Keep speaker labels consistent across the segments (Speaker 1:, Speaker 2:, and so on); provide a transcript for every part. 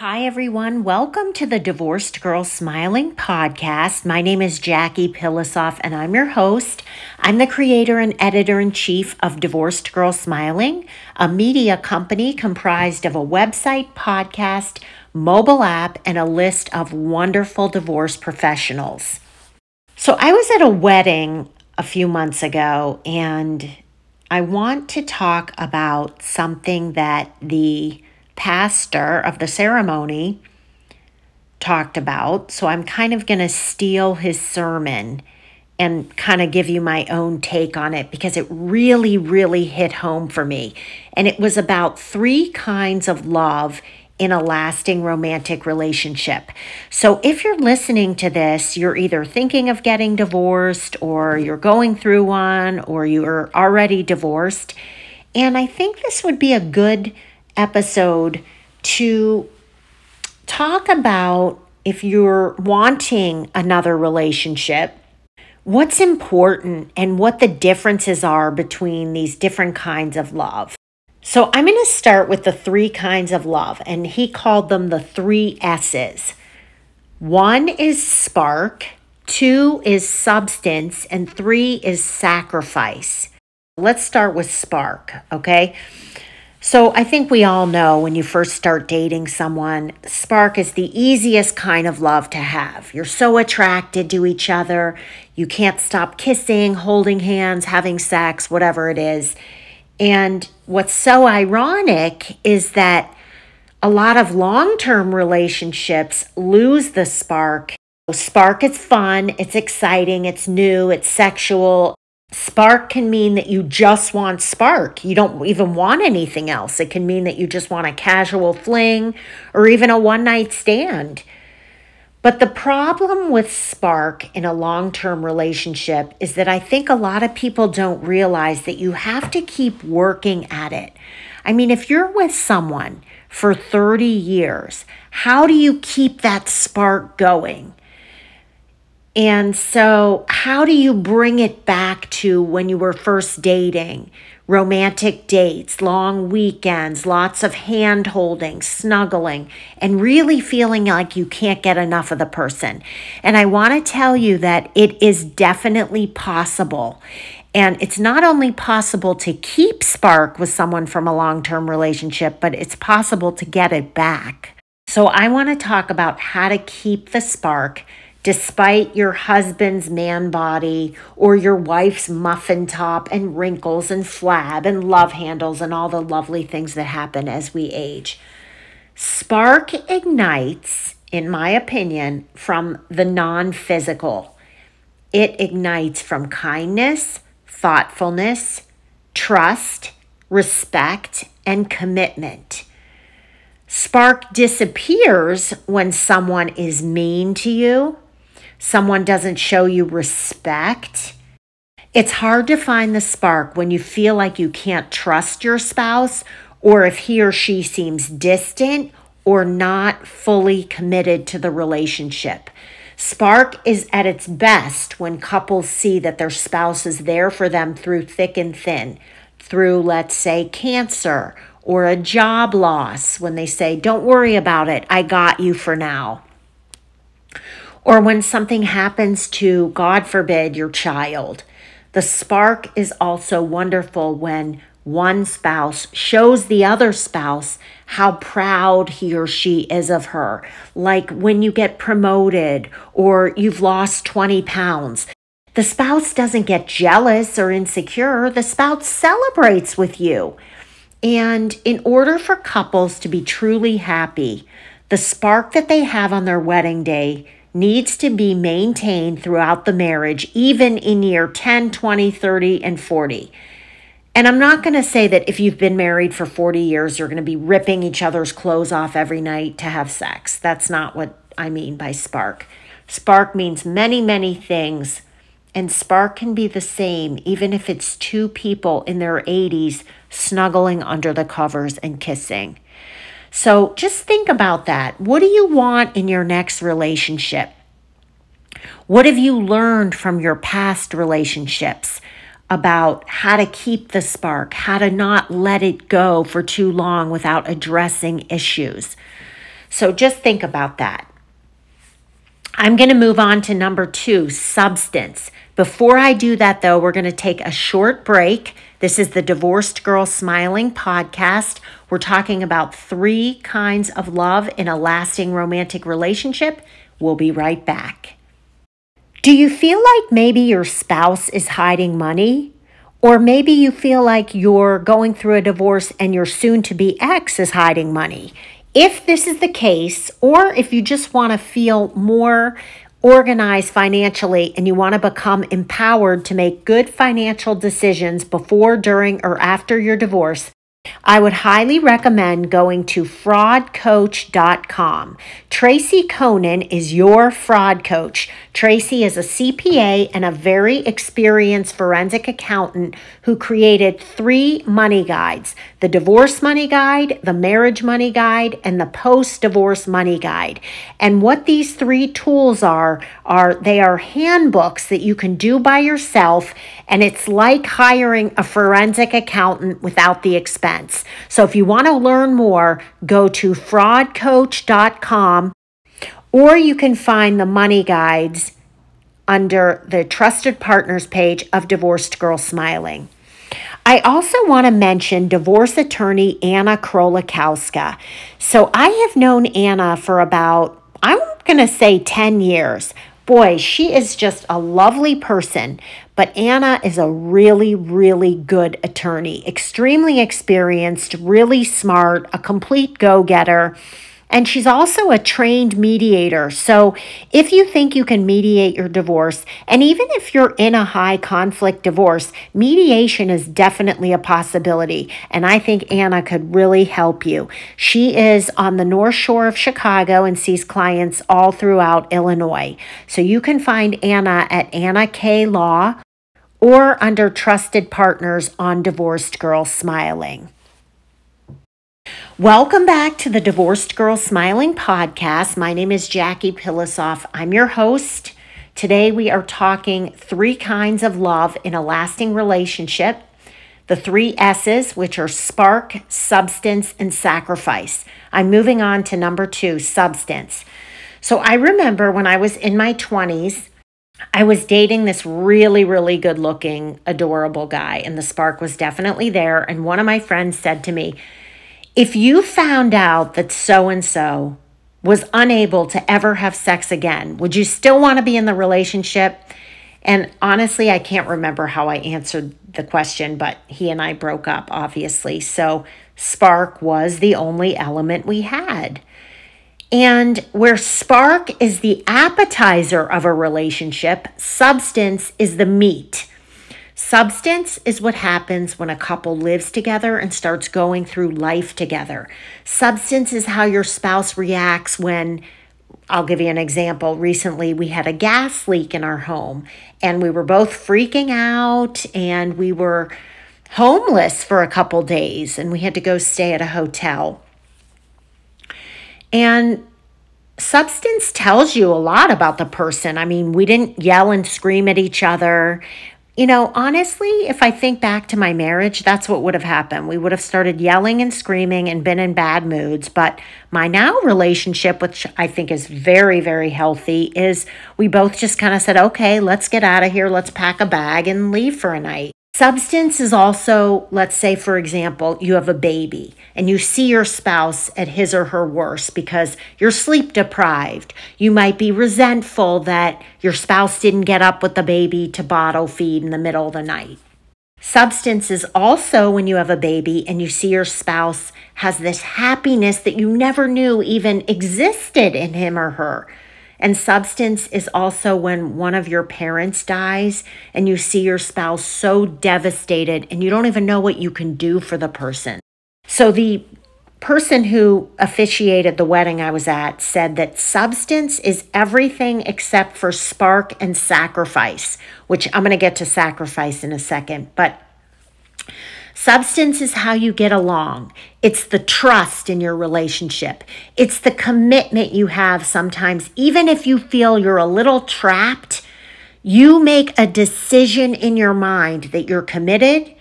Speaker 1: Hi, everyone. Welcome to the Divorced Girl Smiling podcast. My name is Jackie Pilossoph, and I'm your host. I'm the creator and editor in chief of Divorced Girl Smiling, a media company comprised of a website, podcast, mobile app, and a list of wonderful divorce professionals. So, I was at a wedding a few months ago, and I want to talk about something that the pastor of the ceremony talked about. So I'm kind of going to steal his sermon and kind of give you my own take on it because it really, really hit home for me. And it was about three kinds of love in a lasting romantic relationship. So if you're listening to this, you're either thinking of getting divorced or you're going through one or you're already divorced. And I think this would be a good episode to talk about if you're wanting another relationship, what's important and what the differences are between these different kinds of love. So, I'm going to start with the three kinds of love, and he called them the three S's. One is spark, two is substance, and three is sacrifice. Let's start with spark, okay? So I think we all know when you first start dating someone, spark is the easiest kind of love to have. You're so attracted to each other. You can't stop kissing, holding hands, having sex, whatever it is. And what's so ironic is that a lot of long term relationships lose the spark. Spark is fun, it's exciting, it's new, it's sexual, Spark can mean that you just want spark. You don't even want anything else. It can mean that you just want a casual fling or even a one night stand. But the problem with spark in a long term relationship is that I think a lot of people don't realize that you have to keep working at it. I mean, if you're with someone for 30 years, how do you keep that spark going? And so, how do you bring it back to when you were first dating? Romantic dates, long weekends, lots of hand holding, snuggling, and really feeling like you can't get enough of the person. And I want to tell you that it is definitely possible. And it's not only possible to keep spark with someone from a long term relationship, but it's possible to get it back. So, I want to talk about how to keep the spark despite your husband's man body or your wife's muffin top and wrinkles and flab and love handles and all the lovely things that happen as we age. Spark ignites, in my opinion, from the non physical. It ignites from kindness, thoughtfulness, trust, respect, and commitment. Spark disappears when someone is mean to you someone doesn't show you respect. It's hard to find the spark when you feel like you can't trust your spouse or if he or she seems distant or not fully committed to the relationship. Spark is at its best when couples see that their spouse is there for them through thick and thin, through, let's say, cancer or a job loss, when they say, Don't worry about it, I got you for now or when something happens to, God forbid, your child. The spark is also wonderful when one spouse shows the other spouse how proud he or she is of her. Like when you get promoted or you've lost 20 pounds. The spouse doesn't get jealous or insecure, the spouse celebrates with you. And in order for couples to be truly happy, the spark that they have on their wedding day needs to be maintained throughout the marriage, even in year 10, 20, 30, and 40. And I'm not going to say that if you've been married for 40 years, you're going to be ripping each other's clothes off every night to have sex. That's not what I mean by spark. Spark means many, many things. And spark can be the same, even if it's two people in their 80s snuggling under the covers and kissing. So just think about that. What do you want in your next relationship? What have you learned from your past relationships about how to keep the spark, how to not let it go for too long without addressing issues? So just think about that. I'm going to move on to number two substance. Before I do that, though, we're going to take a short break. This is the Divorced Girl Smiling podcast. We're talking about three kinds of love in a lasting romantic relationship. We'll be right back. Do you feel like maybe your spouse is hiding money? Or maybe you feel like you're going through a divorce and your soon to be ex is hiding money. If this is the case, or if you just want to feel more organized financially and you want to become empowered to make good financial decisions before, during, or after your divorce, I would highly recommend going to fraudcoach.com. Tracy Coenen is your fraud coach. Tracy is a CPA and a very experienced forensic accountant who created three money guides the divorce money guide, the marriage money guide, and the post divorce money guide. And what these three tools are, are they are handbooks that you can do by yourself, and it's like hiring a forensic accountant without the expense. So if you want to learn more, go to fraudcoach.com or you can find the money guides under the Trusted Partners page of Divorced Girl Smiling. I also want to mention divorce attorney Anna Krolikowska. So I have known Anna for about, I'm going to say 10 years. Boy, she is just a lovely person, but Anna is a really, really good attorney, extremely experienced, really smart, a complete go getter. And she's also a trained mediator. So if you think you can mediate your divorce, and even if you're in a high conflict divorce, mediation is definitely a possibility. And I think Anna could really help you. She is on the North Shore of Chicago and sees clients all throughout Illinois. So you can find Anna at Anna K Law or under Trusted Partners on Divorced Girl Smiling. Welcome back to the Divorced Girl Smiling podcast. My name is Jackie Pilossoph. I'm your host. Today we are talking three kinds of love in a lasting relationship. The three S's, which are spark, substance, and sacrifice. I'm moving on to number two, substance. So I remember when I was in my 20s, I was dating this really, really good looking, adorable guy, and the spark was definitely there. And one of my friends said to me, if you found out that so and so was unable to ever have sex again, would you still want to be in the relationship? And honestly, I can't remember how I answered the question, but he and I broke up, obviously. So spark was the only element we had. And where spark is the appetizer of a relationship, substance is the meat. Substance is what happens when a couple lives together and starts going through life together. Substance is how your spouse reacts when, I'll give you an example. Recently, we had a gas leak in our home and we were both freaking out and we were homeless for a couple days and we had to go stay at a hotel. And substance tells you a lot about the person. I mean, we didn't yell and scream at each other. You know, honestly, if I think back to my marriage, that's what would have happened. We would have started yelling and screaming and been in bad moods. But my now relationship, which I think is very, very healthy, is we both just kind of said, okay, let's get out of here. Let's pack a bag and leave for a night. Substance is also, let's say, for example, you have a baby and you see your spouse at his or her worst because you're sleep deprived. You might be resentful that your spouse didn't get up with the baby to bottle feed in the middle of the night. Substance is also when you have a baby and you see your spouse has this happiness that you never knew even existed in him or her. And substance is also when one of your parents dies and you see your spouse so devastated and you don't even know what you can do for the person. So the person who officiated the wedding I was at said that substance is everything except for spark and sacrifice, which I'm going to get to sacrifice in a second. But Substance is how you get along. It's the trust in your relationship. It's the commitment you have sometimes, even if you feel you're a little trapped. You make a decision in your mind that you're committed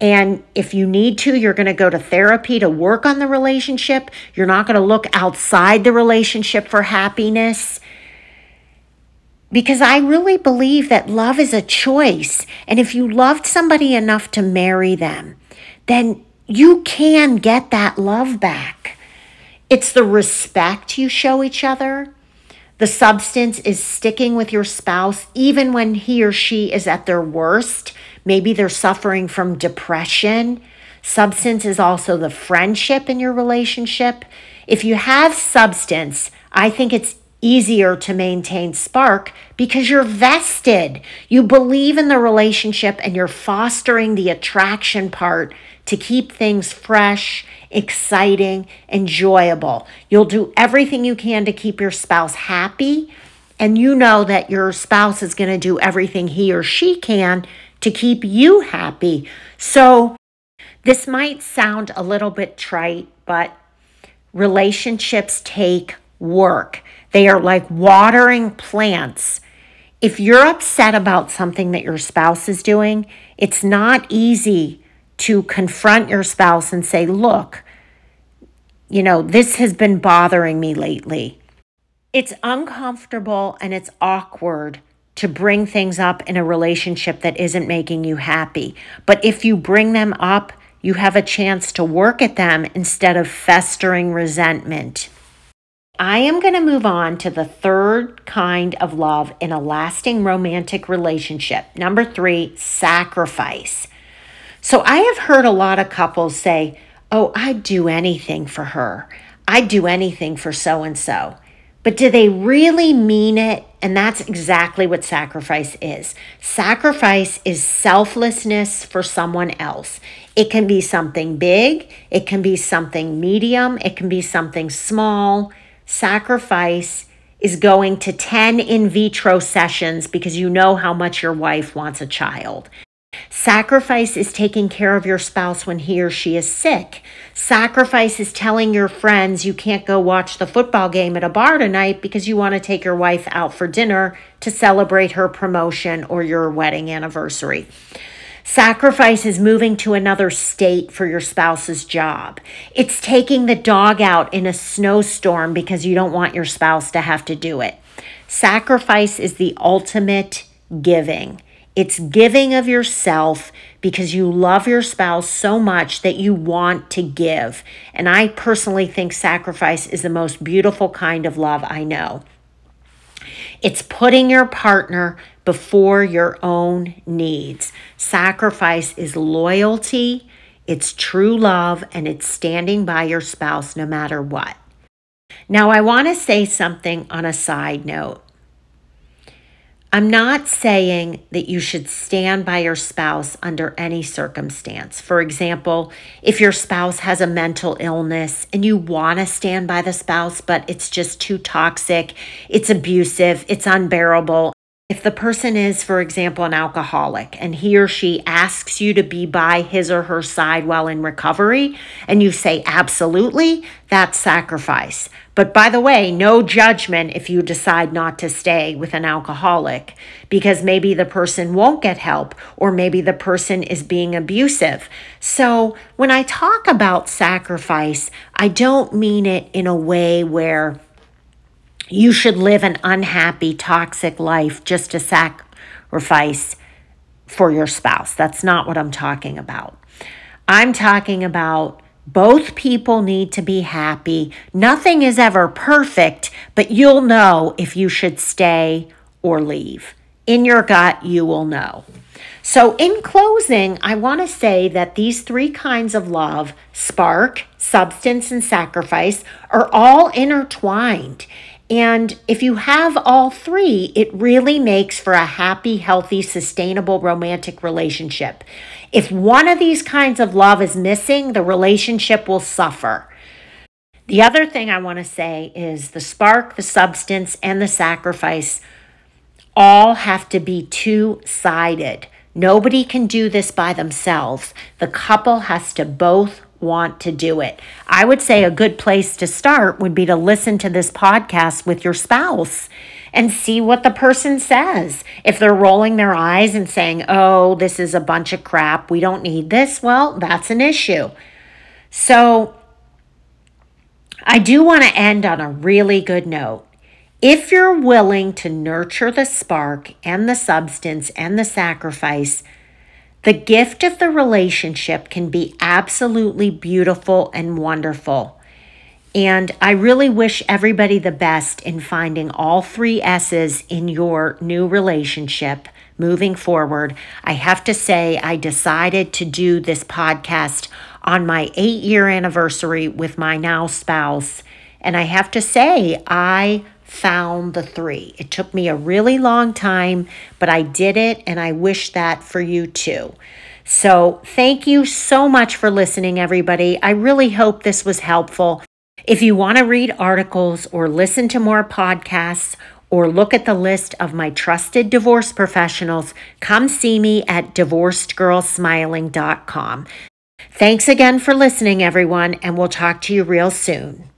Speaker 1: And if you need to, you're going to go to therapy to work on the relationship. You're not going to look outside the relationship for happiness. Because I really believe that love is a choice. And if you loved somebody enough to marry them, then you can get that love back. It's the respect you show each other. The substance is sticking with your spouse even when he or she is at their worst Maybe they're suffering from depression. Substance is also the friendship in your relationship. If you have substance, I think it's easier to maintain spark because you're vested. You believe in the relationship and you're fostering the attraction part to keep things fresh, exciting, enjoyable. You'll do everything you can to keep your spouse happy, and you know that your spouse is going to do everything he or she can to keep you happy. So, this might sound a little bit trite, but relationships take work. They are like watering plants. If you're upset about something that your spouse is doing, it's not easy to confront your spouse and say, Look, you know, this has been bothering me lately. It's uncomfortable and it's awkward to bring things up in a relationship that isn't making you happy. But if you bring them up, you have a chance to work at them instead of festering resentment. I am going to move on to the third kind of love in a lasting romantic relationship. Number three, sacrifice. So I have heard a lot of couples say, Oh, I'd do anything for her. I'd do anything for so and so. But do they really mean it? And that's exactly what sacrifice is. Sacrifice is selflessness for someone else. It can be something big, it can be something medium, it can be something small. Sacrifice is going to 10 in vitro sessions because you know how much your wife wants a child. Sacrifice is taking care of your spouse when he or she is sick. Sacrifice is telling your friends you can't go watch the football game at a bar tonight because you want to take your wife out for dinner to celebrate her promotion or your wedding anniversary. Sacrifice is moving to another state for your spouse's job. It's taking the dog out in a snowstorm because you don't want your spouse to have to do it. Sacrifice is the ultimate giving. It's giving of yourself because you love your spouse so much that you want to give. And I personally think sacrifice is the most beautiful kind of love I know. It's putting your partner before your own needs. Sacrifice is loyalty, it's true love, and it's standing by your spouse no matter what. Now, I want to say something on a side note. I'm not saying that you should stand by your spouse under any circumstance. For example, if your spouse has a mental illness and you want to stand by the spouse, but it's just too toxic, it's abusive, it's unbearable, if the person is, for example, an alcoholic and he or she asks you to be by his or her side while in recovery, and you say absolutely, that's sacrifice. But by the way, no judgment if you decide not to stay with an alcoholic because maybe the person won't get help or maybe the person is being abusive. So when I talk about sacrifice, I don't mean it in a way where you should live an unhappy, toxic life just to sacrifice for your spouse. That's not what I'm talking about. I'm talking about both people need to be happy. Nothing is ever perfect, but you'll know if you should stay or leave. In your gut, you will know. So, in closing, I want to say that these three kinds of love spark, substance, and sacrifice are all intertwined. And if you have all three, it really makes for a happy, healthy, sustainable romantic relationship. If one of these kinds of love is missing, the relationship will suffer. The other thing I want to say is the spark, the substance, and the sacrifice all have to be two sided. Nobody can do this by themselves. The couple has to both want to do it. I would say a good place to start would be to listen to this podcast with your spouse and see what the person says. If they're rolling their eyes and saying, oh, this is a bunch of crap, we don't need this, well, that's an issue. So I do want to end on a really good note. If you're willing to nurture the spark and the substance and the sacrifice, the gift of the relationship can be absolutely beautiful and wonderful. And I really wish everybody the best in finding all three S's in your new relationship moving forward. I have to say, I decided to do this podcast on my eight year anniversary with my now spouse. And I have to say, I found the three. It took me a really long time, but I did it, and I wish that for you too. So, thank you so much for listening, everybody. I really hope this was helpful. If you want to read articles or listen to more podcasts or look at the list of my trusted divorce professionals, come see me at divorcedgirlsmiling.com. Thanks again for listening, everyone, and we'll talk to you real soon.